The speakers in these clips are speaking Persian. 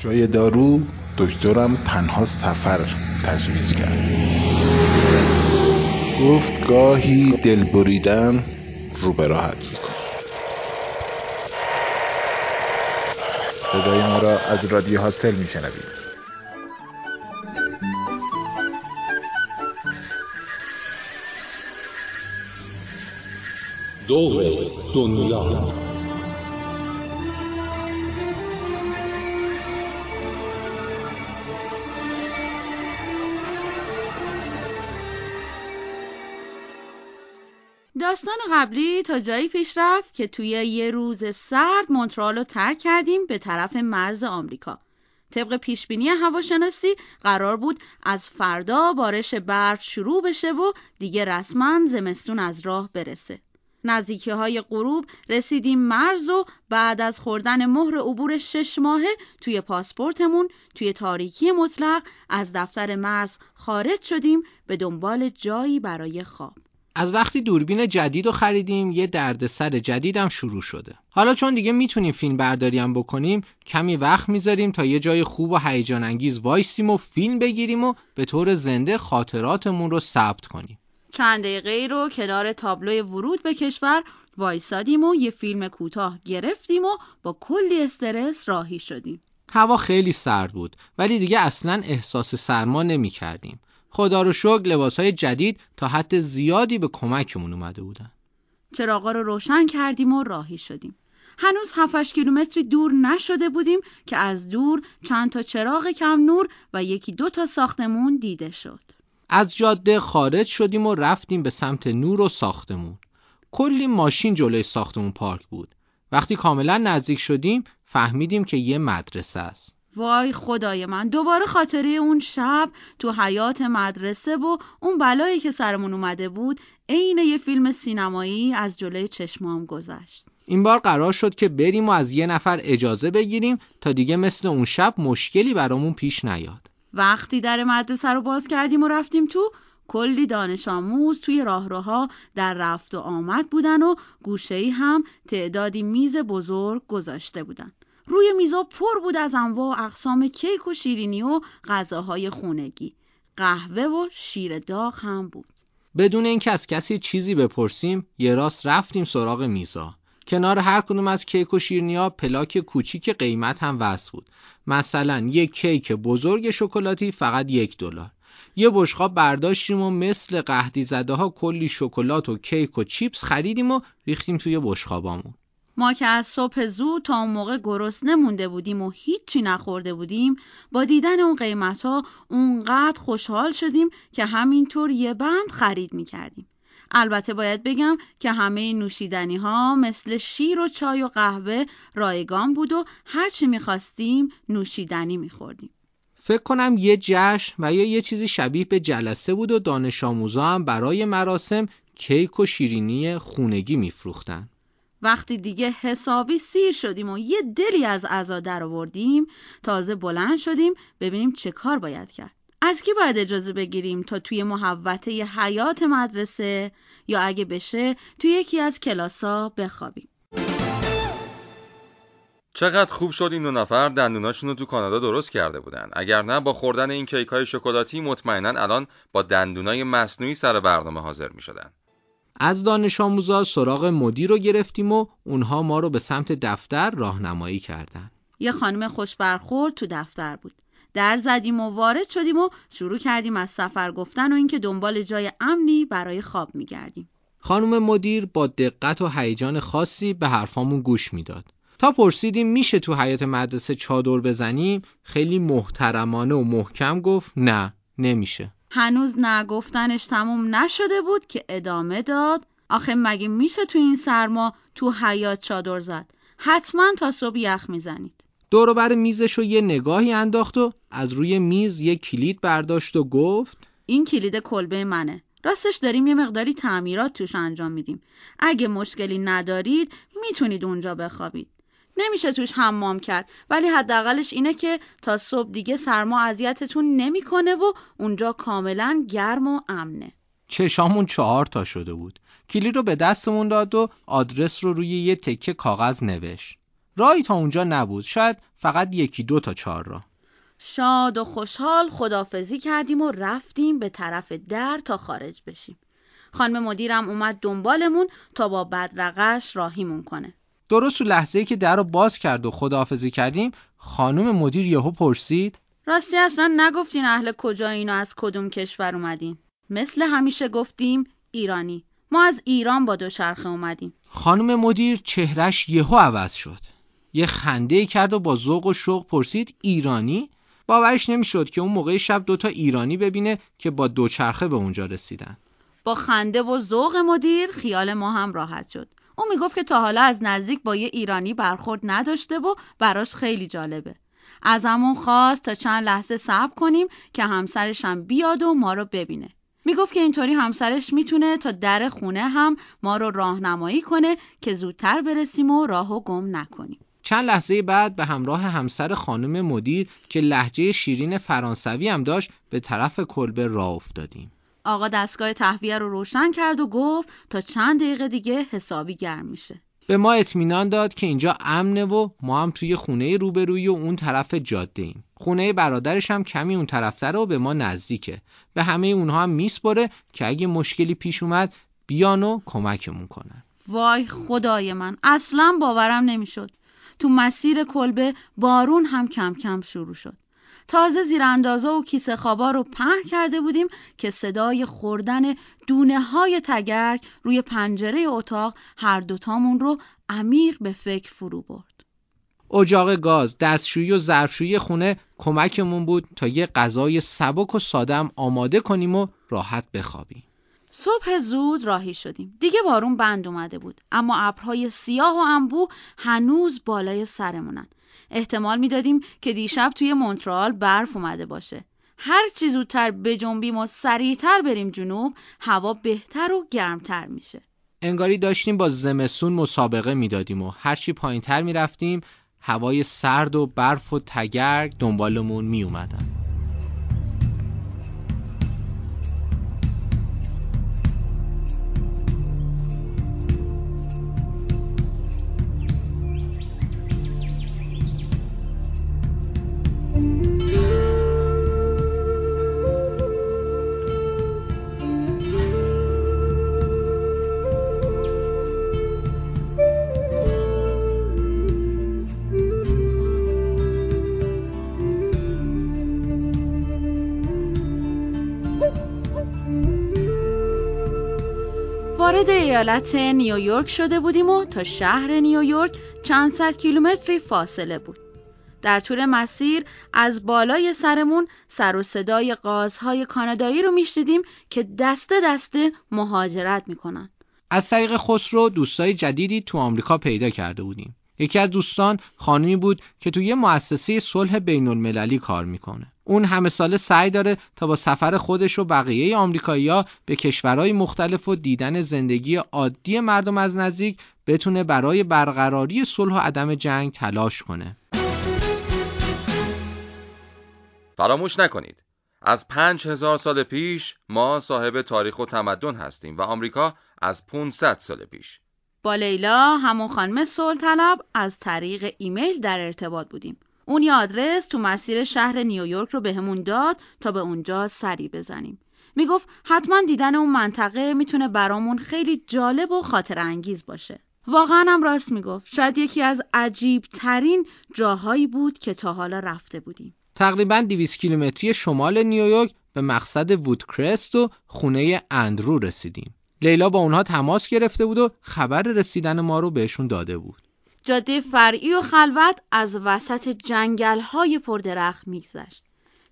جای دارو دکترم تنها سفر تجویز کرد. گفت گاهی دل بریدن رو به راحت می‌کنه. صدای ما را از رادیو حاصل میشنوید. دور دنیا. قبلی تا جایی پیش رفت که توی یه روز سرد مونترال رو ترک کردیم به طرف مرز آمریکا. طبق پیشبینی هواشناسی قرار بود از فردا بارش برف شروع بشه و دیگه رسما زمستون از راه برسه. نزدیکی های غروب رسیدیم مرز و بعد از خوردن مهر عبور شش ماهه توی پاسپورتمون توی تاریکی مطلق از دفتر مرز خارج شدیم به دنبال جایی برای خواب. از وقتی دوربین جدید رو خریدیم یه دردسر جدیدم شروع شده. حالا چون دیگه می‌تونیم فیلم برداری هم بکنیم کمی وقت می‌ذاریم تا یه جای خوب و هیجان انگیز وایسیم و فیلم بگیریم و به طور زنده خاطراتمون رو ثبت کنیم. چند دقیقه رو کنار تابلوی ورود به کشور وایسادیم و یه فیلم کوتاه گرفتیم و با کلی استرس راهی شدیم. هوا خیلی سرد بود ولی دیگه اصلا احساس سرما نمی کردیم خدا رو شکر لباسهای جدید تا حد زیادی به کمکمون اومده بودن. چراغا رو روشن کردیم و راهی شدیم. هنوز 7 کیلومتری دور نشده بودیم که از دور چند تا چراغ کم نور و یکی دو تا ساختمون دیده شد. از جاده خارج شدیم و رفتیم به سمت نور و ساختمون. کلی ماشین جلوی ساختمون پارک بود. وقتی کاملا نزدیک شدیم فهمیدیم که یه مدرسه است. وای خدای من دوباره خاطره اون شب تو حیات مدرسه و اون بلایی که سرمون اومده بود عین یه فیلم سینمایی از جلوی چشمام گذشت. این بار قرار شد که بریم و از یه نفر اجازه بگیریم تا دیگه مثل اون شب مشکلی برامون پیش نیاد. وقتی در مدرسه رو باز کردیم و رفتیم تو کلی دانش آموز توی راهروها در رفت و آمد بودن و گوشه‌ای هم تعدادی میز بزرگ گذاشته بودن. روی میزا پر بود از انواع و اقسام کیک و شیرینی و غذاهای خونگی. قهوه و شیر داغ هم بود. بدون اینکه از کسی چیزی بپرسیم یه راست رفتیم سراغ میزا. کنار هر کدوم از کیک و شیرینیا پلاک کوچیک قیمت هم وصل بود. مثلا یک کیک بزرگ شکلاتی فقط یک دلار. یه بشقاب برداشتیم و مثل قهدی زده ها کلی شکلات و کیک و چیپس خریدیم و ریختیم توی بشقابامون. ما که از صبح زود تا اون موقع گرسنه مونده بودیم و هیچی نخورده بودیم با دیدن اون قیمت ها اونقدر خوشحال شدیم که همینطور یه بند خرید می‌کردیم. البته باید بگم که همه نوشیدنی ها مثل شیر و چای و قهوه رایگان بود و هرچی می‌خواستیم نوشیدنی میخوردیم. فکر کنم یه جشن و یا یه چیزی شبیه به جلسه بود و دانش آموزا هم برای مراسم کیک و شیرینی خونگی میفروختن. وقتی دیگه حسابی سیر شدیم و یه دلی از عزا در آوردیم تازه بلند شدیم ببینیم چه کار باید کرد. از کی باید اجازه بگیریم تا توی محوطه حیات مدرسه یا اگه بشه توی یکی از کلاسا بخوابیم؟ چقدر خوب شد این دو نفر دندوناشون رو تو کانادا درست کرده بودن. اگر نه با خوردن این کیک های شکلاتی مطمئنا الان با دندونای مصنوعی سر برنامه حاضر می شدن. از دانش آموزا سراغ مدیر رو گرفتیم و اونها ما رو به سمت دفتر راهنمایی کردن. یه خانم خوش برخورد تو دفتر بود. در زدیم و وارد شدیم و شروع کردیم از سفر گفتن و اینکه دنبال جای امنی برای خواب میگردیم. خانم مدیر با دقت و هیجان خاصی به حرفامون گوش می‌داد. تا پرسیدیم میشه تو حیات مدرسه چادر بزنیم خیلی محترمانه و محکم گفت نه نمیشه. هنوز نگفتنش تموم نشده بود که ادامه داد. آخه مگه میشه تو این سرما تو حیات چادر زد؟ حتما تا صبح یخ می‌زنید. دور بر میزش رو یه نگاهی انداخت و از روی میز یه کلید برداشت و گفت این کلید کلبه منه. راستش داریم یه مقداری تعمیرات توش انجام میدیم. اگه مشکلی ندارید می‌تونید اونجا بخوابید. نمیشه توش حمام کرد. ولی حداقلش اینه که تا صبح دیگه سرما اذیتتون نمی‌کنه و اونجا کاملا گرم و امنه. چشامون چهار تا شده بود. کلی رو به دستمون داد و آدرس رو روی یه تکه کاغذ نوشت. راهی تا اونجا نبود. شاید فقط یکی دو تا چهار راه. شاد و خوشحال خدافزی کردیم و رفتیم به طرف در تا خارج بشیم. خانم مدیرم اومد دنبالمون تا با بدرقش راهیمون کنه. درست تو لحظه ای که در رو باز کرد و خداحافظی کردیم خانم مدیر یهو پرسید راستی اصلا نگفتین اهل کجایین و از کدوم کشور اومدین؟ مثل همیشه گفتیم ایرانی. ما از ایران با دوچرخه اومدیم. خانم مدیر چهرش یهو عوض شد. یه خنده کرد و با ذوق و شوق پرسید ایرانی؟ باورش نمی‌شد که اون موقع شب دوتا ایرانی ببینه که با دوچرخه به اونجا رسیدن. با خنده و ذوق مدیر خیال ما هم راحت شد. او می‌گفت که تا حالا از نزدیک با یه ایرانی برخورد نداشته و براش خیلی جالبه. ازمون خواست تا چند لحظه صبر کنیم که همسرش هم بیاد و ما رو ببینه. می‌گفت که اینطوری همسرش می‌تونه تا در خونه هم ما رو راهنمایی کنه که زودتر برسیم و راهو گم نکنیم. چند لحظه بعد به همراه همسر خانم مدیر که لحجه شیرین فرانسوی هم داشت به طرف کلبه راه افتادیم. آقا دستگاه تهویه رو روشن کرد و گفت تا چند دقیقه دیگه حسابی گرم میشه به ما اطمینان داد که اینجا امنه و ما هم توی خونه روبروی و اون طرف جاده ایم. خونه برادرش هم کمی اون طرفتره و به ما نزدیکه. به همه اونها هم میسپره که اگه مشکلی پیش اومد بیان و کمکمون کنن. وای خدای من اصلا باورم نمی‌شد. تو مسیر کلبه بارون هم کم کم شروع شد. تازه زیر اندازه و کیسه خوابا رو پهن کرده بودیم که صدای خوردن دونه های تگرگ روی پنجره اتاق هر دوتامون رو عمیق به فکر فرو برد. اجاق گاز، دستشویی و ظرفشویی خونه کمکمون بود تا یه غذای سبک و سادم آماده کنیم و راحت بخوابیم. صبح زود راهی شدیم. دیگه بارون بند اومده بود. اما ابرهای سیاه و انبوه هنوز بالای سرمونن. احتمال می‌دادیم که دیشب توی مونترال برف اومده باشه. هر چی زودتر بجنبیم و سریعتر بریم جنوب هوا بهتر و گرمتر میشه. انگاری داشتیم با زمستون مسابقه می‌دادیم و هرچی پایین تر می‌رفتیم هوای سرد و برف و تگرگ دنبالمون می وارد ایالت نیویورک شده بودیم و تا شهر نیویورک چند صد کیلومتری فاصله بود. در طول مسیر از بالای سرمون سر و صدای قازهای کانادایی رو میشنیدیم که دسته دسته مهاجرت می‌کنن. از طریق خسرو دوستای جدیدی تو آمریکا پیدا کرده بودیم. یکی از دوستان خانمی بود که توی یه مؤسسه صلح بین المللی کار می‌کنه. اون همه ساله سعی داره تا با سفر خودش و بقیه آمریکایی‌ها به کشورهای مختلف و دیدن زندگی عادی مردم از نزدیک بتونه برای برقراری صلح و عدم جنگ تلاش کنه. فراموش نکنید. از پنج هزار سال پیش ما صاحب تاریخ و تمدن هستیم و آمریکا از 500 سال پیش. با لیلا همون خانم صلح طلب از طریق ایمیل در ارتباط بودیم. اون یه آدرس تو مسیر شهر نیویورک رو بهمون داد تا به اونجا سری بزنیم می‌گفت حتما دیدن اون منطقه می‌تونه برامون خیلی جالب و خاطر انگیز باشه واقعا هم راست می‌گفت شاید یکی از عجیب ترین جاهایی بود که تا حالا رفته بودیم تقریبا 200 کیلومتری شمال نیویورک به مقصد وودکرست و خونه اندرو رسیدیم. لیلا با اونها تماس گرفته بود و خبر رسیدن ما رو بهشون داده بود. جاده فرعی و خلوت از وسط جنگل های پردرخت میگذشت.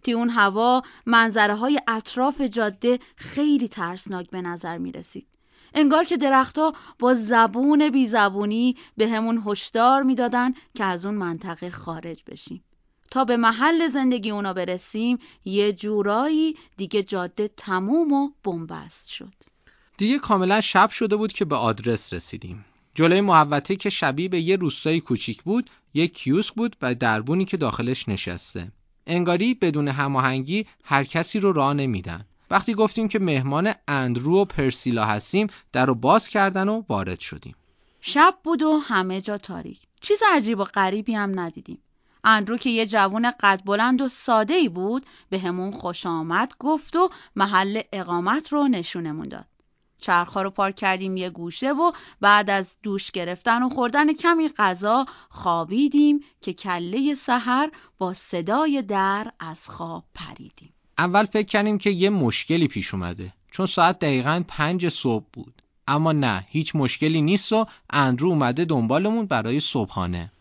توی اون هوا منظره های اطراف جاده خیلی ترسناک به نظر می رسید. انگار که درختها با زبون بی زبونی به همون هشدار می‌دادن که از اون منطقه خارج بشیم. تا به محل زندگی اونا برسیم یه جورایی دیگه جاده تموم و بنبست شد دیگه کاملا شب شده بود که به آدرس رسیدیم جلوی محوطه که شبیه به یه روستایی کوچیک بود یه کیوسک بود و دربونی که داخلش نشسته انگاری بدون هماهنگی هر کسی رو راه نمیدن وقتی گفتیم که مهمان اندرو و پرسیلا هستیم در رو باز کردن و وارد شدیم شب بود و همه جا تاریک. چیز عجیب و غریبی هم ندیدیم. اندرو که یه جوون قد بلند و ساده ای بود به همون خوش آمد گفت و محل اقامت رو نشونمون داد. چرخها رو پارک کردیم یه گوشه و بعد از دوش گرفتن و خوردن کمی غذا خوابیدیم که کله سحر با صدای در از خواب پریدیم. اول فکر کردیم که یه مشکلی پیش اومده. چون ساعت دقیقا پنج صبح بود. اما نه هیچ مشکلی نیست و اندرو اومده دنبالمون برای صبحانه.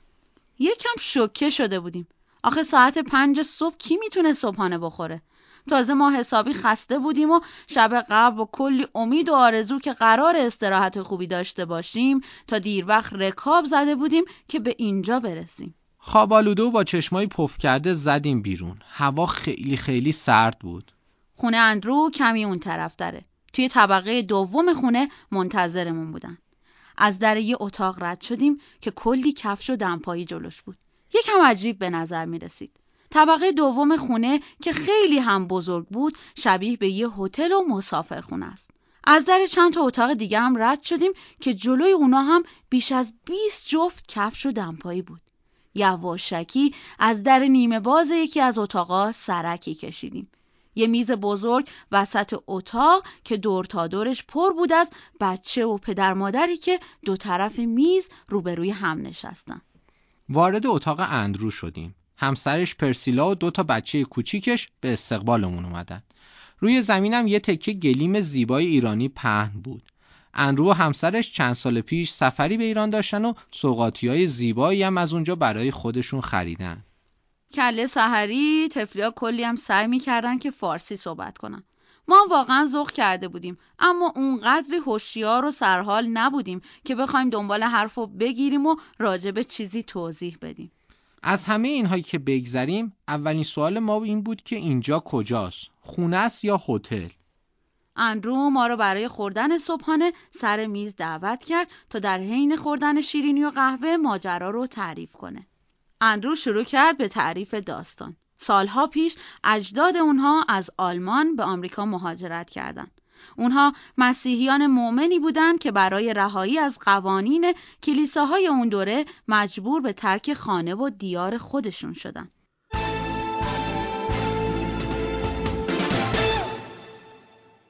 یکم شوکه شده بودیم. آخه ساعت پنج صبح کی می‌تونه صبحانه بخوره؟ تازه ما حسابی خسته بودیم و شب قبل با کلی امید و آرزو که قرار استراحت خوبی داشته باشیم تا دیر وقت رکاب زده بودیم که به اینجا برسیم. خواب آلوده و با چشمای پف کرده زدیم بیرون. هوا خیلی خیلی سرد بود. خونه اندرو کمی اون طرف داره توی طبقه دوم خونه منتظرمون بودن. از در یه اتاق رد شدیم که کلی کفش و دمپایی جلوش بود. یکم عجیب به نظر می رسید طبقه دوم خونه که خیلی هم بزرگ بود شبیه به یه هتل و مسافرخونه است. از در چند تا اتاق دیگه هم رد شدیم که جلوی اونا هم بیش از 20 جفت کفش و دمپایی بود. یواشکی از در نیمه باز یکی از اتاقا سرکی کشیدیم. یه میز بزرگ وسط اتاق که دور تا دورش پر بود از بچه و پدر مادری که دو طرف میز روبروی هم نشستن. وارد اتاق اندرو شدیم. همسرش پرسیلا و دو تا بچه کوچیکش به استقبالمون اومدن. روی زمینم یه تکه گلیم زیبای ایرانی پهن بود. اندرو و همسرش چند سال پیش سفری به ایران داشتن و سوقاتی های زیبایی هم از اونجا برای خودشون خریدن. کله سحری تفلیا کلی هم سعی می‌کردن که فارسی صحبت کنن. ما هم واقعا ذوق کرده بودیم اما اونقدری هوشیار و سرحال نبودیم که بخوایم دنبال حرف و بگیریم و راجع به چیزی توضیح بدیم. از همه اینهایی که بگذریم اولین سوال ما این بود که اینجا کجاست؟ خونه است یا هتل؟ اندرو ما رو برای خوردن صبحانه سر میز دعوت کرد تا در حین خوردن شیرینی و قهوه ماجرا رو تعریف کنه. اندرو شروع کرد به تعریف داستان. سالها پیش اجداد اونها از آلمان به آمریکا مهاجرت کردند. اونها مسیحیان مؤمنی بودند که برای رهایی از قوانین کلیساهای اون دوره مجبور به ترک خانه و دیار خودشون شدند.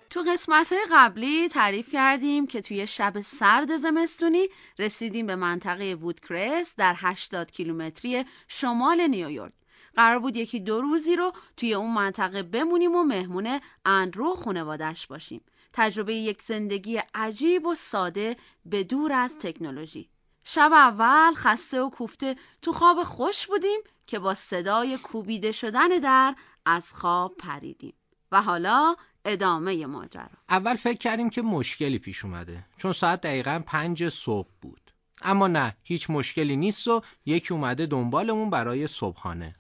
تو قسمت قبلی تعریف کردیم که توی شب سرد زمستونی رسیدیم به منطقه وودکرس در 80 کیلومتری شمال نیویورک. قرار بود یکی دو روزی رو توی اون منطقه بمونیم و مهمون اندرو خانوادش باشیم. تجربه یک زندگی عجیب و ساده به دور از تکنولوژی. شب اول خسته و کوفته تو خواب خوش بودیم که با صدای کوبیده شدن در از خواب پریدیم. و حالا ادامه ماجرا اول فکر کردیم که مشکلی پیش اومده چون ساعت دقیقا پنج صبح بود اما نه هیچ مشکلی نیست و یکی اومده دنبالمون برای صبحانه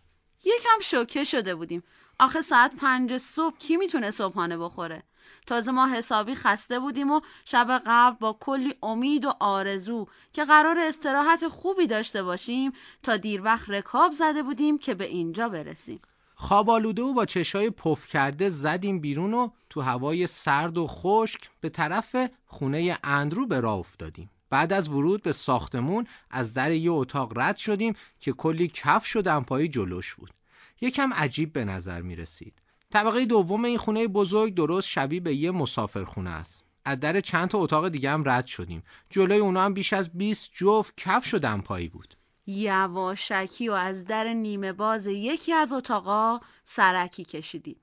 یکم شوکه شده بودیم. آخه ساعت پنج صبح کی می‌تونه صبحانه بخوره؟ تازه ما حسابی خسته بودیم و شب قبل با کلی امید و آرزو که قرار استراحت خوبی داشته باشیم تا دیر وقت رکاب زده بودیم که به اینجا برسیم. خواب آلوده و با چشای پف کرده زدیم بیرون و تو هوای سرد و خشک به طرف خونه اندرو به راه افتادیم. بعد از ورود به ساختمون از در یه اتاق رد شدیم که کلی کفش و دمپایی جلوش بود. یکم عجیب به نظر می رسید طبقه دوم این خونه بزرگ درست شبیه به یه مسافرخونه است. از در چند تا اتاق دیگه هم رد شدیم. جلوی اونا هم بیش از 20 جفت کفش و دمپایی بود. یواشکی و از در نیمه باز یکی از اتاقا سرکی کشیدی.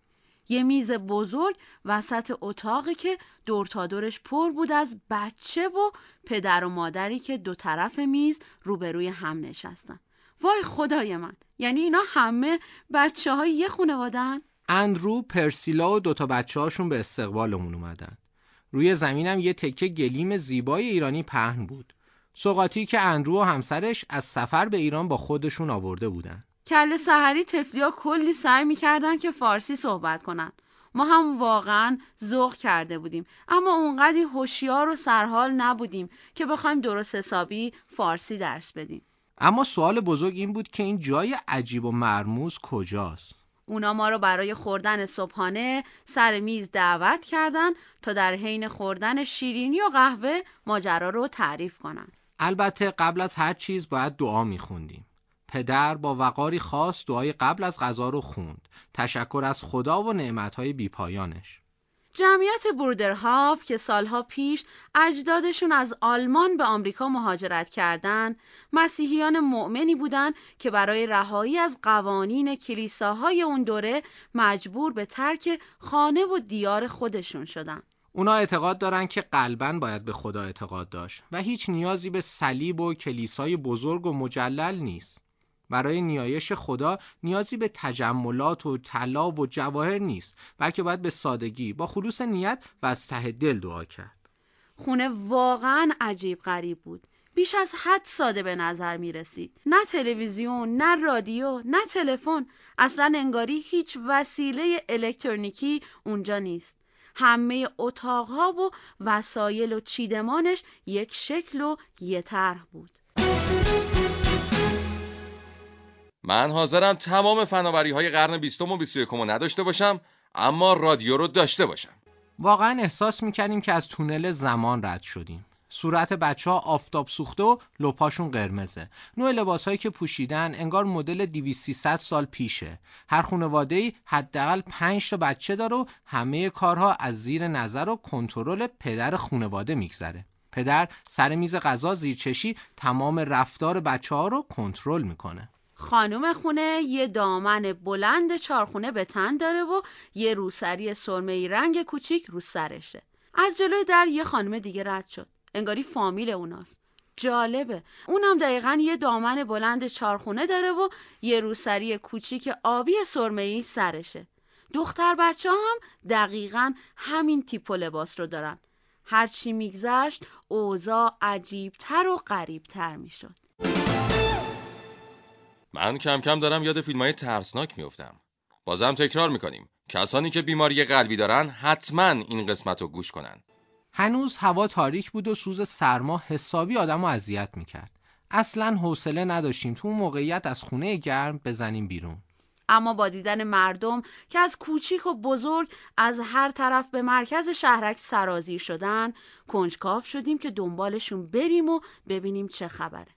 یه میز بزرگ وسط اتاقی که دور تا دورش پر بود از بچه و پدر و مادری که دو طرف میز روبروی هم نشستن. وای خدای من. یعنی اینا همه بچه های یه خانوادن اندرو پرسیلا و دوتا بچه هاشون به استقبالمون اومدن. روی زمینم یه تکه گلیم زیبای ایرانی پهن بود. سوقاتی که اندرو و همسرش از سفر به ایران با خودشون آورده بودن. کل سحری تفلیا کلی سعی می‌کردن که فارسی صحبت کنن. ما هم واقعا ذوق کرده بودیم. اما اونقدی هوشیار و سرحال نبودیم که بخوایم درست حسابی فارسی درس بدیم. اما سوال بزرگ این بود که این جای عجیب و مرموز کجاست؟ اونا ما رو برای خوردن صبحانه سر میز دعوت کردن تا در حین خوردن شیرینی و قهوه ماجرا رو تعریف کنن. البته قبل از هر چیز باید دعا میخوندیم. پدر با وقاری خاص دعای قبل از غذا رو خوند. تشکر از خدا و نعمتهای بیپایانش. جمعیت بوردرهاف که سالها پیش اجدادشون از آلمان به آمریکا مهاجرت کردند، مسیحیان مؤمنی بودند که برای رهایی از قوانین کلیساهای اون دوره مجبور به ترک خانه و دیار خودشون شدن. اونا اعتقاد دارن که قلبا باید به خدا اعتقاد داشت و هیچ نیازی به صلیب و کلیسای بزرگ و مجلل نیست. برای نیایش خدا نیازی به تجملات و طلا و جواهر نیست بلکه باید به سادگی با خلوص نیت و از ته دل دعا کرد. خونه واقعا عجیب غریب بود. بیش از حد ساده به نظر می رسید. نه تلویزیون نه رادیو نه تلفن. اصلا انگاری هیچ وسیله الکترونیکی اونجا نیست. همه اتاقها و وسایل و چیدمانش یک شکل و یه طرح بود. من حاضرم تمام فناوری های قرن بیستم و بیست و نداشته باشم اما رادیو رو داشته باشم. واقعا احساس می‌کنیم که از تونل زمان رد شدیم. صورت بچه ها آفتاب سوخته و لپاشون قرمزه. نوع لباسهایی که پوشیدن انگار مدل 200 سال پیشه. هر خانواده حداقل 5 تا بچه داره و همه کارها از زیر نظر و کنترل پدر خانواده میگذره. پدر سر میز غذا زیرچشی تمام رفتار بچه ها رو کنترل می‌کنه. خانم خونه یه دامن بلند چارخونه به تن داره و یه روسری سرمه رنگ کوچیک رو سرشه. از جلوی در یه خانم دیگه رد شد. انگاری فامیل اوناست. جالبه. اونم دقیقا یه دامن بلند چارخونه داره و یه روسری کوچیک آبی سرمه سرشه. دختر بچه هم دقیقا همین تیپ و لباس رو دارن. هرچی میگذشت اوضاع عجیبتر و غریبتر می‌شد. من کم کم دارم یاد فیلم های ترسناک میفتم بازم تکرار می‌کنیم. کسانی که بیماری قلبی دارن حتما این قسمت رو گوش کنن. هنوز هوا تاریک بود و سوز سرما حسابی آدم رو اذیت می‌کرد. اصلا حوصله نداشتیم تو اون موقعیت از خونه گرم بزنیم بیرون. اما با دیدن مردم که از کوچیک و بزرگ از هر طرف به مرکز شهرک سرازیر شدن کنجکاف شدیم که دنبالشون بریم و ببینیم چه خبره.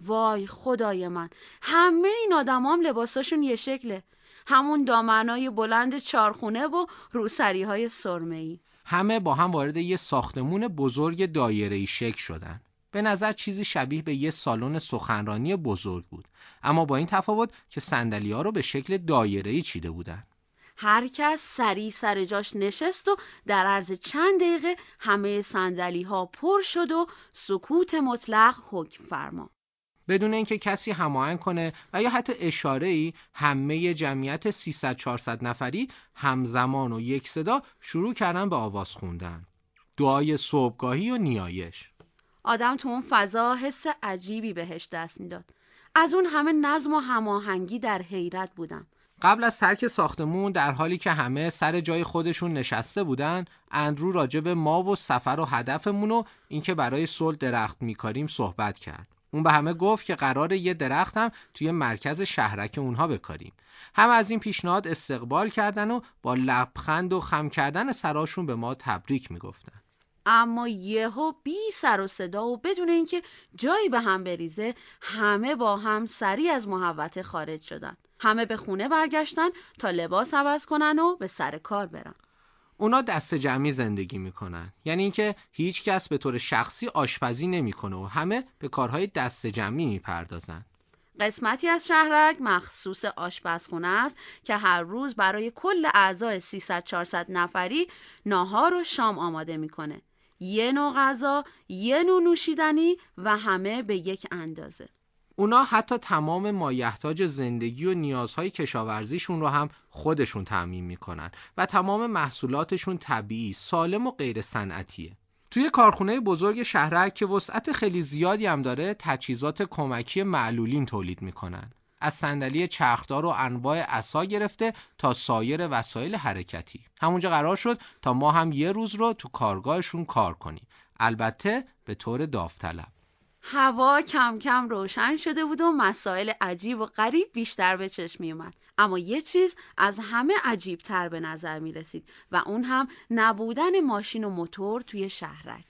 وای خدای من. همه این آدمام لباساشون یه شکله. همون دامنای بلند چارخونه و روسری های سرمه‌ای. همه با هم وارد یه ساختمون بزرگ دایره‌ای شکل شدن. به نظر چیزی شبیه به یه سالن سخنرانی بزرگ بود. اما با این تفاوت که صندلی ها رو به شکل دایره‌ای چیده بودن. هر کس سری سر جاش نشست و در عرض چند دقیقه همه صندلی ها پر شد و سکوت مطلق حکم فرما. بدون اینکه کسی هماهنگ کنه و یا حتی اشاره ای همه جمعیت 300 400 نفری همزمان و یک صدا شروع کردن به آواز خوندن. دعای صبحگاهی و نیایش. آدم تو اون فضا حس عجیبی بهش دست می‌داد. از اون همه نظم و هماهنگی در حیرت بودم. قبل از ترک ساختمون در حالی که همه سر جای خودشون نشسته بودن اندرو راجب ما و سفر و هدفمون و اینکه برای صلح درخت میکاریم صحبت کرد. اون به همه گفت که قرار یه درخت هم توی مرکز شهرک اونها بکاریم. هم از این پیشنهاد استقبال کردن و با لبخند و خم کردن سراشون به ما تبریک می‌گفتن. اما یهو بی سر و صدا و بدون اینکه جایی به هم بریزه همه با هم سری از محوطه خارج شدن. همه به خونه برگشتن تا لباس عوض کنن و به سر کار برن. اونا دست جمعی زندگی می‌کنن. یعنی اینکه هیچ کس به طور شخصی آشپزی نمی‌کنه و همه به کارهای دست جمعی می‌پردازن. قسمتی از شهرک مخصوص آشپزخونه است که هر روز برای کل اعضای 300 400 نفری ناهار و شام آماده می‌کنه. یه نوع غذا، یه نوع نوشیدنی و همه به یک اندازه. اونا حتی تمام مایحتاج زندگی و نیازهای کشاورزیشون رو هم خودشون تعمین می‌کنن و تمام محصولاتشون طبیعی، سالم و غیر صنعتیه. توی کارخونه بزرگ شهرک که وسعت خیلی زیادی هم داره تجهیزات کمکی معلولین تولید می‌کنن. از صندلی چرخدار و انواع عصا گرفته تا سایر وسایل حرکتی. همونجا قرار شد تا ما هم یه روز رو تو کارگاهشون کار کنیم. البته به طور داوطلب. هوا کم کم روشن شده بود و مسائل عجیب و غریب بیشتر به چشم می اومد. اما یه چیز از همه عجیب تر به نظر می رسید و اون هم نبودن ماشین و موتور توی شهرک.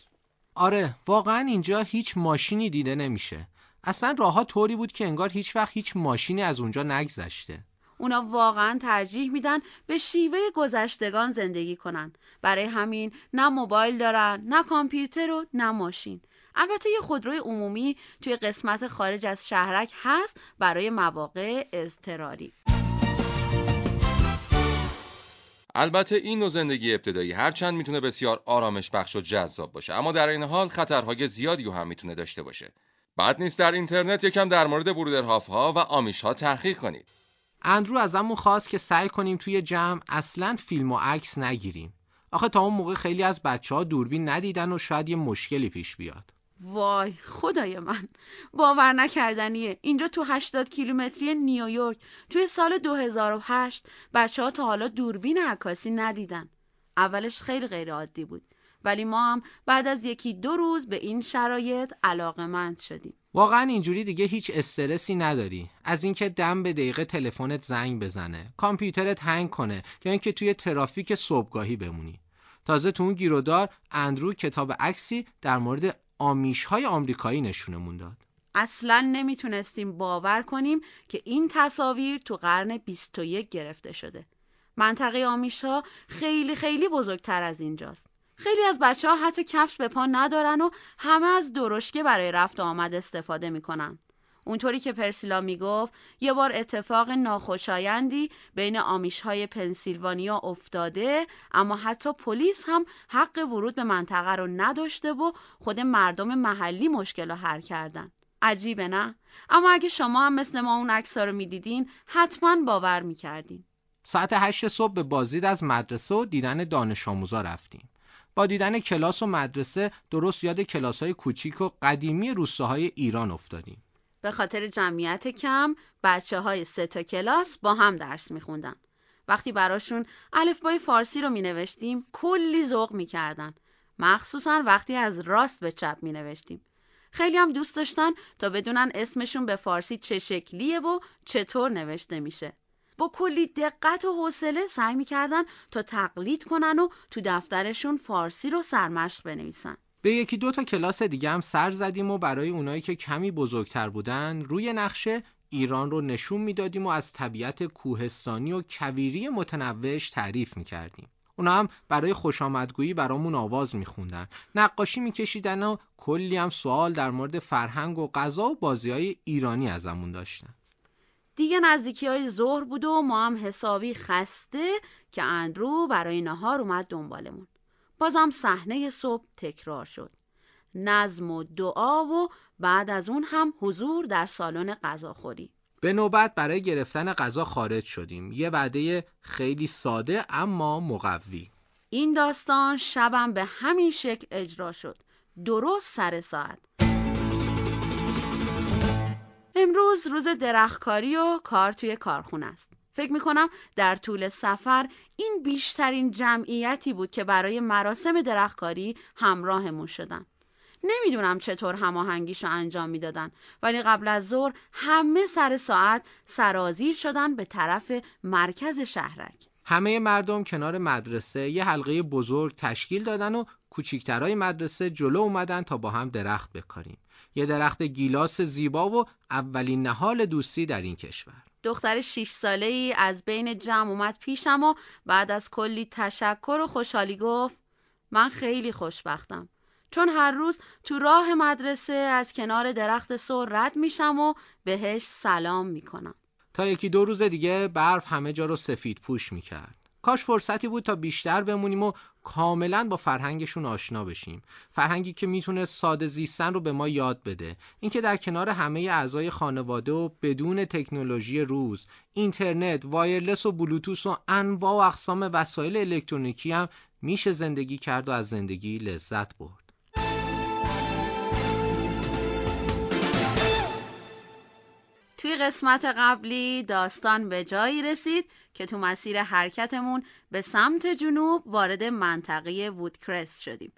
آره واقعا اینجا هیچ ماشینی دیده نمیشه اصلا راهها طوری بود که انگار هیچ وقت هیچ ماشینی از اونجا نگذشته اونا واقعا ترجیح میدن به شیوه گذشتگان زندگی کنن برای همین نه موبایل دارن نه کامپیوتر و نه ماشین البته یه خودروی عمومی توی قسمت خارج از شهرک هست برای مواقع اضطراری. البته این نوع زندگی ابتدایی هرچند می‌تونه بسیار آرامش بخش و جذاب باشه اما در این حال خطرهای زیادی هم می‌تونه داشته باشه. بعد نیست در اینترنت یکم در مورد برودرهاف ها و آمیش ها تحقیق کنید. اندرو ازمون خواست که سعی کنیم توی جمع اصلا فیلم و عکس نگیریم. آخه تا اون موقع خیلی از بچه ها دوربین ندیدن و شاید یه مشکلی پیش بیاد. وای خدای من. باور نکردنیه. اینجا تو 80 کیلومتری نیویورک توی سال 2008 بچه ها تا حالا دوربین عکاسی ندیدن. اولش خیلی غیر عادی بود. ولی ما هم بعد از یکی دو روز به این شرایط علاقمند شدیم. واقعا اینجوری دیگه هیچ استرسی نداری. از اینکه دم به دقیقه تلفنت زنگ بزنه کامپیوترت هنگ کنه یا اینکه توی ترافیک صبحگاهی بمونی. تازه تو اون گیرودار اندرو کتاب عکسی در مورد آمیش های آمریکایی نشونمون داد. اصلا نمی‌تونستیم باور کنیم که این تصاویر تو قرن 21 گرفته شده. منطقه آمیش ها خیلی خیلی بزرگتر از اینجاست. خیلی از بچه ها حتی کفش به پا ندارن و همه از درشکه برای رفت آمد استفاده می‌کنن. اونطوری که پرسیلا می‌گفت یه بار اتفاق ناخوشایندی بین آمیش های پنسیلوانیا افتاده اما حتی پلیس هم حق ورود به منطقه رو نداشته و خود مردم محلی مشکل رو حل کردن. عجیبه نه؟ اما اگه شما هم مثل ما اون عکس رو می‌دیدین حتما باور می‌کردین. ساعت هشت صبح به بازدید از مدرسه و دیدن دانش آموزا رفتیم. با دیدن کلاس و مدرسه درست یاد کلاس های کوچیک و قدیمی روستاهای ایران افتادیم. به خاطر جمعیت کم بچه های سه تا کلاس با هم درس میخوندن. وقتی براشون الفبای فارسی رو می نوشتیم کلی ذوق می‌کردن. مخصوصا وقتی از راست به چپ می نوشتیم. خیلی هم دوست داشتن تا بدونن اسمشون به فارسی چه شکلیه و چطور نوشته میشه. با کلی دقت و حوصله سعی می‌کردن تا تقلید کنن و تو دفترشون فارسی رو سرمشق بنویسن. به یکی دو تا کلاس دیگه هم سر زدیم و برای اونایی که کمی بزرگتر بودن روی نقشه ایران رو نشون می‌دادیم و از طبیعت کوهستانی و کویری متنوعش تعریف می‌کردیم. اونا هم برای خوش آمدگویی برامون آواز میخوندن. نقاشی میکشیدن و کلی هم سوال در مورد فرهنگ و غذا و بازی های ایرانی ازمون داشتن. دیگه نزدیکی های ظهر بود و ما هم حسابی خسته که اندرو برای نهار اومد دنبالمون. بازم صحنه صبح تکرار شد. نظم و دعا و بعد از اون هم حضور در سالن غذاخوری. به نوبت برای گرفتن غذا خارج شدیم. یه وعده خیلی ساده اما مقوی. این داستان شبم به همین شکل اجرا شد. درست سر ساعت. امروز روز درختکاری و کار توی کارخونه است. فکر می‌کنم در طول سفر این بیشترین جمعیتی بود که برای مراسم درختکاری همراهمون شدن. نمی‌دونم چطور هماهنگیش رو انجام می‌دادن ولی قبل از ظهر همه سر ساعت سرازیر شدن به طرف مرکز شهرک. همه مردم کنار مدرسه یه حلقه بزرگ تشکیل دادن و کوچیکترای مدرسه جلو اومدن تا با هم درخت بکاریم. یه درخت گیلاس زیبا و اولین نهال دوستی در این کشور. دختر شیش ساله ای از بین جمع اومد پیشم و بعد از کلی تشکر و خوشحالی گفت من خیلی خوشبختم. چون هر روز تو راه مدرسه از کنار درخت سر رد میشم و بهش سلام می‌کنم. تا یکی دو روز دیگه برف همه جا رو سفید پوش می‌کرد. کاش فرصتی بود تا بیشتر بمونیم و کاملا با فرهنگشون آشنا بشیم. فرهنگی که می‌تونه ساده زیستن رو به ما یاد بده. اینکه در کنار همه اعضای خانواده و بدون تکنولوژی روز اینترنت وایرلس و بلوتوس و انواع و اقسام وسایل الکترونیکی هم میشه زندگی کرد و از زندگی لذت برد. توی قسمت قبلی داستان به جایی رسید که تو مسیر حرکتمون به سمت جنوب وارد منطقه وودکرست شدیم.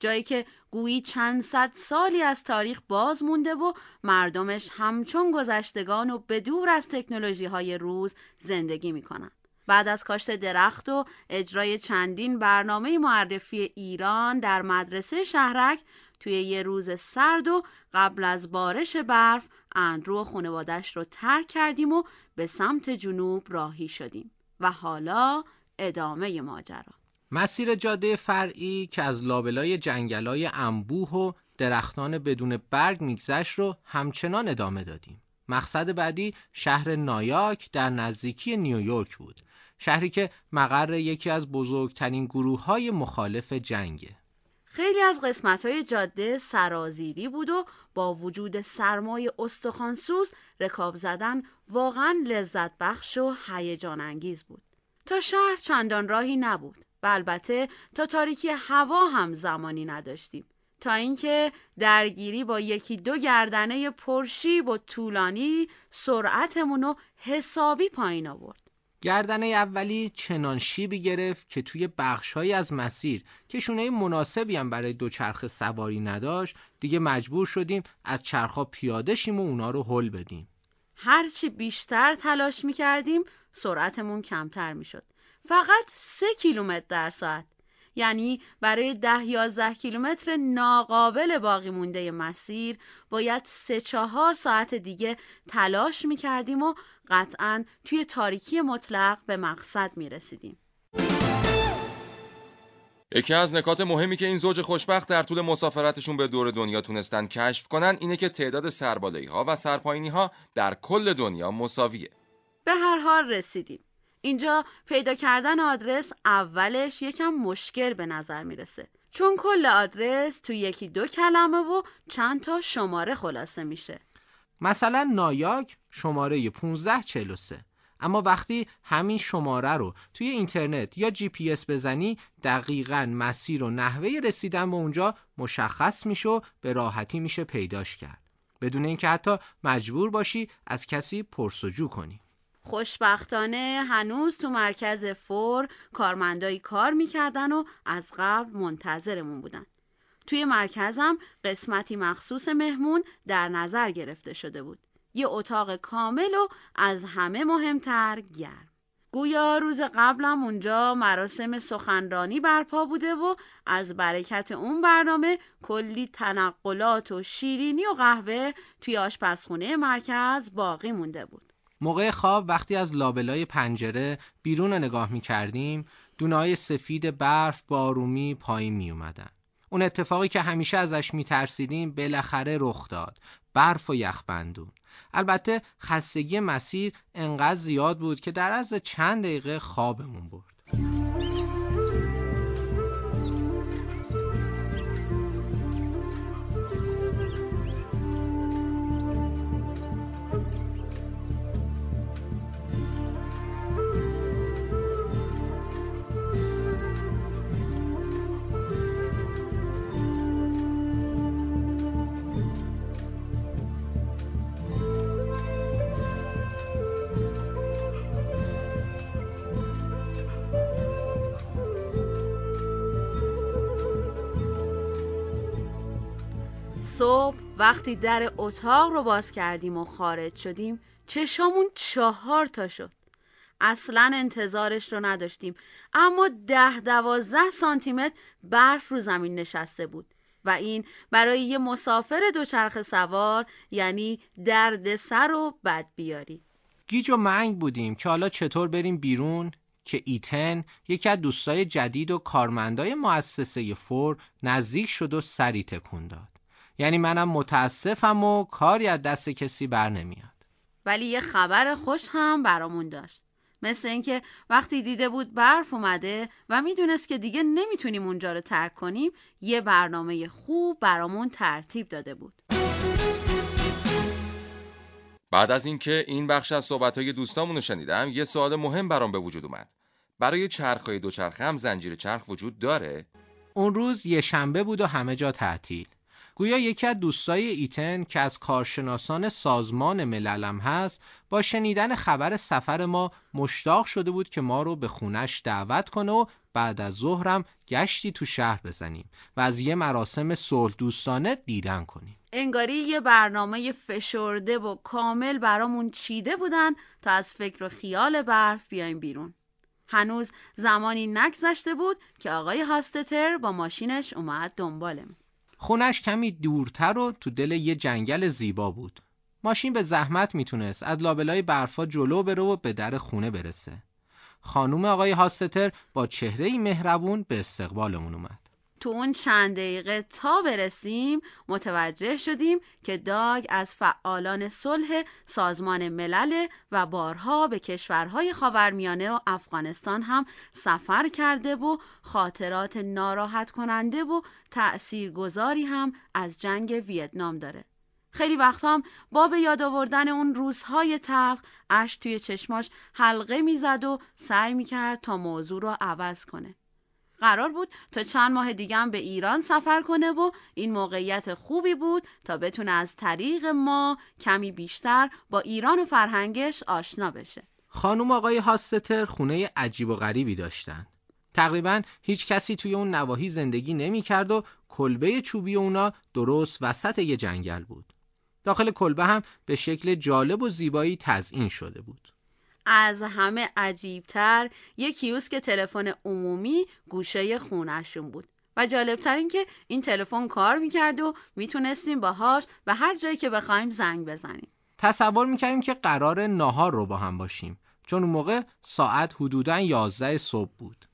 جایی که گویی چند صد سالی از تاریخ باز مونده و مردمش همچون گذشتگان و بدور از تکنولوژی های روز زندگی می‌کنن. بعد از کاشت درخت و اجرای چندین برنامه معرفی ایران در مدرسه شهرک توی یه روز سرد و قبل از بارش برف اندرو و خانوادش رو ترک کردیم و به سمت جنوب راهی شدیم و حالا ادامه ماجرا مسیر جاده فرعی که از لابلای جنگلای انبوه و درختان بدون برگ میگذشت رو همچنان ادامه دادیم. مقصد بعدی شهر نایاک در نزدیکی نیویورک بود. شهری که مقر یکی از بزرگترین گروه های مخالف جنگه. خیلی از قسمت های جاده سرازیری بود و با وجود سرمای استخوانسوز رکاب زدن واقعا لذت بخش و هیجان انگیز بود. تا شهر چندان راهی نبود و البته تا تاریکی هوا هم زمانی نداشتیم. تا اینکه درگیری با یکی دو گردنه پرشیب و طولانی سرعتمون رو حسابی پایین آورد. گردنه اولی چنان شیبی گرفت که توی بخشهایی از مسیر که شونه مناسبی هم برای دوچرخه سواری نداشت دیگه مجبور شدیم از چرخا پیاده شیم و اونا رو هل بدیم. هرچی بیشتر تلاش می کردیم سرعتمون کمتر می شد. فقط سه کیلومتر در ساعت یعنی برای ده یازده کیلومتر ناقابل باقی مونده مسیر باید سه چهار ساعت دیگه تلاش می کردیم و قطعا توی تاریکی مطلق به مقصد می رسیدیم. یکی از نکات مهمی که این زوج خوشبخت در طول مسافرتشون به دور دنیا تونستن کشف کنن اینه که تعداد سربالایی ها و سرپایینی ها در کل دنیا مساویه. به هر حال رسیدیم. اینجا پیدا کردن آدرس اولش یکم مشکل به نظر می‌رسه. چون کل آدرس تو یکی دو کلمه و چند تا شماره خلاصه میشه. مثلا نایاک شماره 1543 اما وقتی همین شماره رو توی اینترنت یا جی پی اس بزنی دقیقا مسیر و نحوه رسیدن به اونجا مشخص میشه و به راحتی میشه پیداش کرد. بدون اینکه حتی مجبور باشی از کسی پرسجو کنی. خوشبختانه هنوز تو مرکز فور کارمندایی کار می‌کردن و از قبل منتظرمون بودن. توی مرکزم قسمتی مخصوص مهمون در نظر گرفته شده بود. یه اتاق کامل و از همه مهمتر گرم. گویا روز قبلم اونجا مراسم سخنرانی برپا بوده و از برکت اون برنامه کلی تنقلات و شیرینی و قهوه توی آشپزخونه مرکز باقی مونده بود. موقع خواب وقتی از لابلای پنجره بیرون رو نگاه می کردیم دونای سفید برف با آرومی پایین می اومدن. اون اتفاقی که همیشه ازش می ترسیدیم بالاخره رخ داد. برف و یخبندون. البته خستگی مسیر انقدر زیاد بود که در از چند دقیقه خوابمون برد. وقتی در اتاق رو باز کردیم و خارج شدیم چشامون چهار تا شد. اصلا انتظارش رو نداشتیم. اما ده دوازده سانتیمتر برف رو زمین نشسته بود. و این برای یه مسافر دوچرخه سوار یعنی درد سر و بد بیاری گیج و منگ بودیم که حالا چطور بریم بیرون؟ که ایتن یکی از دوستای جدید و کارمندای مؤسسه فور نزدیک شد و سری تکون داد. یعنی منم متاسفم و کاری از دست کسی بر نمیاد. ولی یه خبر خوش هم برامون داشت. مثل اینکه وقتی دیده بود برف اومده و می‌دونست که دیگه نمی‌تونیم اونجا رو ترک کنیم یه برنامه خوب برامون ترتیب داده بود. بعد از اینکه این بخش از صحبت‌های دوستامون رو شنیدم یه سوال مهم برام به وجود اومد. برای چرخهای دوچرخه هم زنجیر چرخ وجود داره؟ اون روز یه شنبه بود و همه جا تعطیل. گویا یکی از دوستای ایتن که از کارشناسان سازمان مللم هست با شنیدن خبر سفر ما مشتاق شده بود که ما رو به خونش دعوت کنه و بعد از ظهرم گشتی تو شهر بزنیم و از یه مراسم صلح دوستانه دیدن کنیم انگاری یه برنامه فشرده و کامل برامون چیده بودن تا از فکر و خیال برف بیایم بیرون هنوز زمانی نگذشته بود که آقای هاستتر با ماشینش اومد دنبالم. خونش کمی دورتر و تو دل یه جنگل زیبا بود. ماشین به زحمت می‌تونست از لابلای برفا جلو بره و به در خونه برسه. خانوم آقای هاستتر با چهره مهربون به استقبالمون اومد. تو اون چند دقیقه تا برسیم متوجه شدیم که داگ از فعالان صلح سازمان ملل و بارها به کشورهای خاورمیانه و افغانستان هم سفر کرده و خاطرات ناراحت کننده و تأثیرگذاری هم از جنگ ویتنام داره. خیلی وقت هم با به یاد آوردن اون روزهای تلخ اش توی چشماش حلقه می‌زد و سعی می‌کرد تا موضوع رو عوض کنه. قرار بود تا چند ماه دیگه هم به ایران سفر کنه و این موقعیت خوبی بود تا بتونه از طریق ما کمی بیشتر با ایران و فرهنگش آشنا بشه. خانوم آقای هاستتر خونه عجیب و غریبی داشتن. تقریبا هیچ کسی توی اون نواحی زندگی نمی کرد و کلبه چوبی اونا درست وسط یه جنگل بود. داخل کلبه هم به شکل جالب و زیبایی تزئین شده بود. از همه عجیبتر یک کیوسک تلفن عمومی گوشه خونشون بود. و جالبتر این که این تلفن کار می‌کرد و می‌تونستیم باهاش به هر جایی که بخوایم زنگ بزنیم. تصور می‌کردیم که قرار ناهار رو با هم باشیم چون اون موقع ساعت حدوداً 11 صبح بود.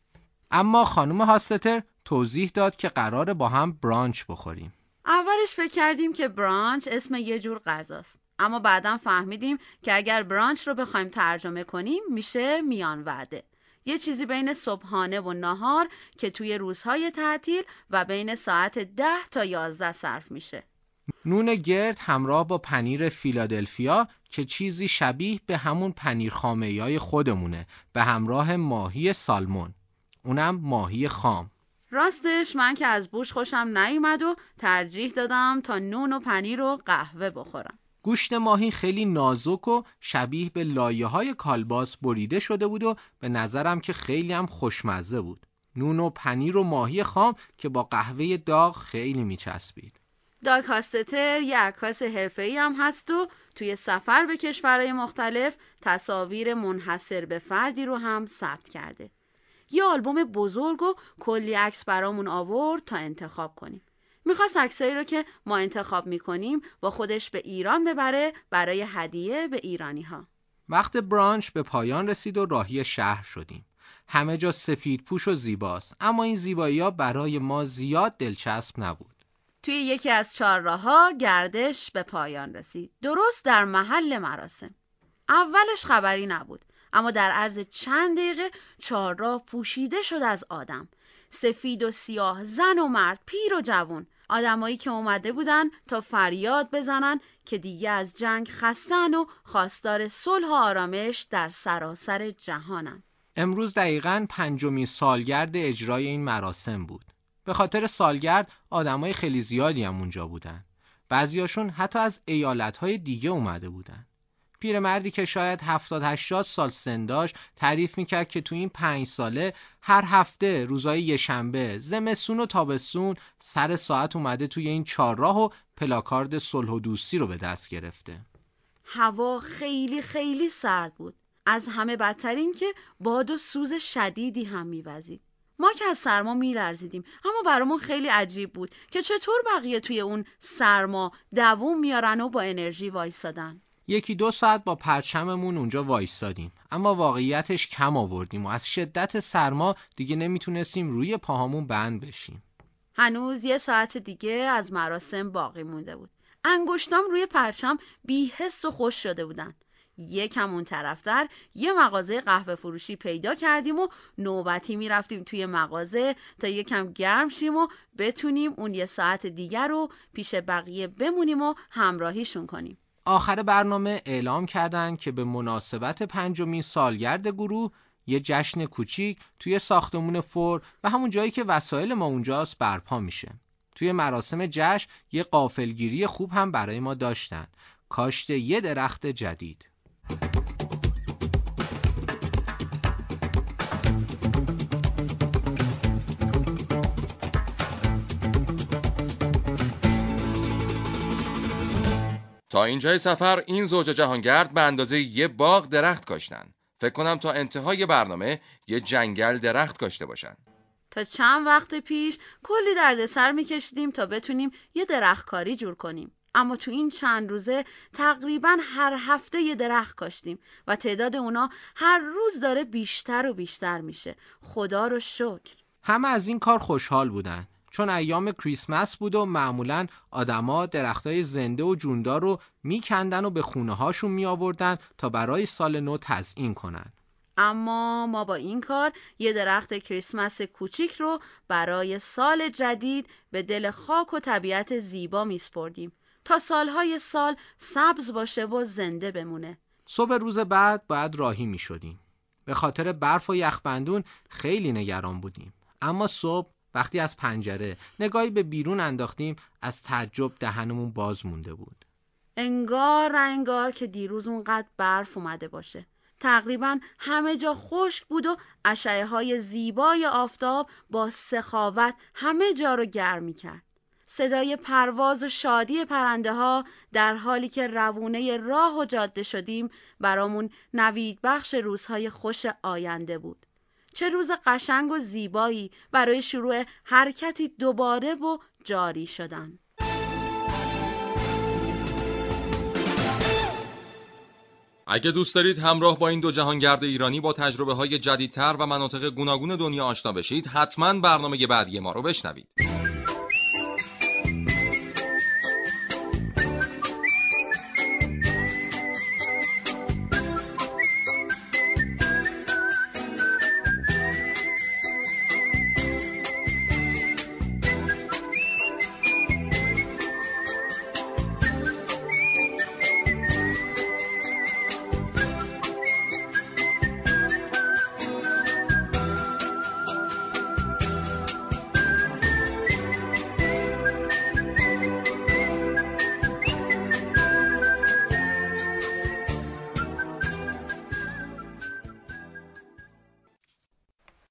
اما خانم هاستتر توضیح داد که قرار با هم برانچ بخوریم. اولش فکر کردیم که برانچ اسم یه جور غذاست. اما بعدا فهمیدیم که اگر برانچ رو بخوایم ترجمه کنیم میشه میان وعده. یه چیزی بین صبحانه و نهار که توی روزهای تعطیل و بین ساعت ده تا یازده صرف میشه. نون گرد همراه با پنیر فیلادلفیا که چیزی شبیه به همون پنیر خامه های خودمونه به همراه ماهی سالمون. اونم ماهی خام. راستش من که از بوش خوشم نیومد و ترجیح دادم تا نون و پنیر و قهوه بخورم. گوشت ماهی خیلی نازک و شبیه به لایه های کالباس بریده شده بود و به نظرم که خیلی هم خوشمزه بود. نون و پنیر و ماهی خام که با قهوه داغ خیلی میچسبید. داگ هاستتر یه عکاس حرفه‌ای هم هست و توی سفر به کشورهای مختلف تصاویر منحصر به فردی رو هم ثبت کرده. یه آلبوم بزرگ و کلی عکس برامون آورد تا انتخاب کنیم. می‌خواست عکسایی رو که ما انتخاب می‌کنیم با خودش به ایران ببره برای هدیه به ایرانی ها. وقت برانچ به پایان رسید و راهی شهر شدیم. همه جا سفید پوش و زیباست اما این زیبایی ها برای ما زیاد دلچسب نبود. توی یکی از چهارراهها گردش به پایان رسید. درست در محل مراسم. اولش خبری نبود اما در عرض چند دقیقه چهارراه پوشیده شد از آدم. سفید و سیاه زن و مرد پیر و جوان آدمایی که اومده بودن تا فریاد بزنن که دیگه از جنگ خستن و خواستار صلح و آرامش در سراسر جهانن. امروز دقیقا پنجمین سالگرد اجرای این مراسم بود. به خاطر سالگرد آدمای خیلی زیادی هم اونجا بودن. بعضیاشون حتی از ایالتهای دیگه اومده بودن. پیرمردی که شاید 70 80 سال سن داشت تعریف می‌کرد که تو این پنج ساله هر هفته روزای یه شنبه زمستون و تابستون سر ساعت اومده توی این چهارراه و پلاکارد صلح و دوستی رو به دست گرفته. هوا خیلی خیلی سرد بود. از همه بدتر که باد و سوز شدیدی هم میوزید. ما که از سرما میلرزیدیم. اما برامون خیلی عجیب بود که چطور بقیه توی اون سرما دووم میارن و با انرژی وایسادن. یکی دو ساعت با پرچممون اونجا وایستادیم. اما واقعیتش کم آوردیم و از شدت سرما دیگه نمی‌تونستیم روی پاهامون بند بشیم. هنوز یه ساعت دیگه از مراسم باقی مونده بود. انگشتام روی پرچم بیحس و خوش شده بودن. یکم اون طرفتر یه مغازه قهوه فروشی پیدا کردیم و نوبتی می‌رفتیم توی مغازه تا یکم گرم شیم و بتونیم اون یه ساعت دیگر رو پیش بقیه بمونیم و همراهیشون کنیم. آخر برنامه اعلام کردند که به مناسبت پنجمین سالگرد گروه یه جشن کوچیک توی ساختمون فور و همون جایی که وسایل ما اونجاست برپا میشه. توی مراسم جشن یه قافلگیری خوب هم برای ما داشتن. کاشت یه درخت جدید. تا اینجای سفر این زوج جهانگرد به اندازه یه باغ درخت کاشتن. فکر کنم تا انتهای برنامه یه جنگل درخت کاشته باشن. تا چند وقت پیش کلی دردسر میکشیدیم تا بتونیم یه درختکاری جور کنیم. اما تو این چند روزه تقریبا هر هفته یه درخت کاشتیم و تعداد اونا هر روز داره بیشتر و بیشتر میشه. خدا رو شکر. همه از این کار خوشحال بودن. چون ایام کریسمس بود و معمولا آدما درختای زنده و جوندار رو میکندن و به خونه هاشون می آوردن تا برای سال نو تزیین کنن اما ما با این کار یه درخت کریسمس کوچیک رو برای سال جدید به دل خاک و طبیعت زیبا میسپردیم تا سالهای سال سبز باشه و زنده بمونه صبح روز بعد باید راهی می شدیم. به خاطر برف و یخبندون خیلی نگران بودیم. اما صبح وقتی از پنجره نگاهی به بیرون انداختیم از تعجب دهنمون باز مونده بود. انگار نه انگار که دیروز اونقدر برف اومده باشه. تقریبا همه جا خشک بود و اشعه های زیبای آفتاب با سخاوت همه جا رو گرم کرد. صدای پرواز و شادی پرنده ها در حالی که روونه راه و جاده شدیم برامون نوید بخش روزهای خوش آینده بود. چه روز قشنگ و زیبایی برای شروع حرکتی دوباره و جاری شدن. اگه دوست دارید همراه با این دو جهانگرد ایرانی با تجربه های جدیدتر و مناطق گوناگون دنیا آشنا بشید حتما برنامه بعدی ما رو بشنوید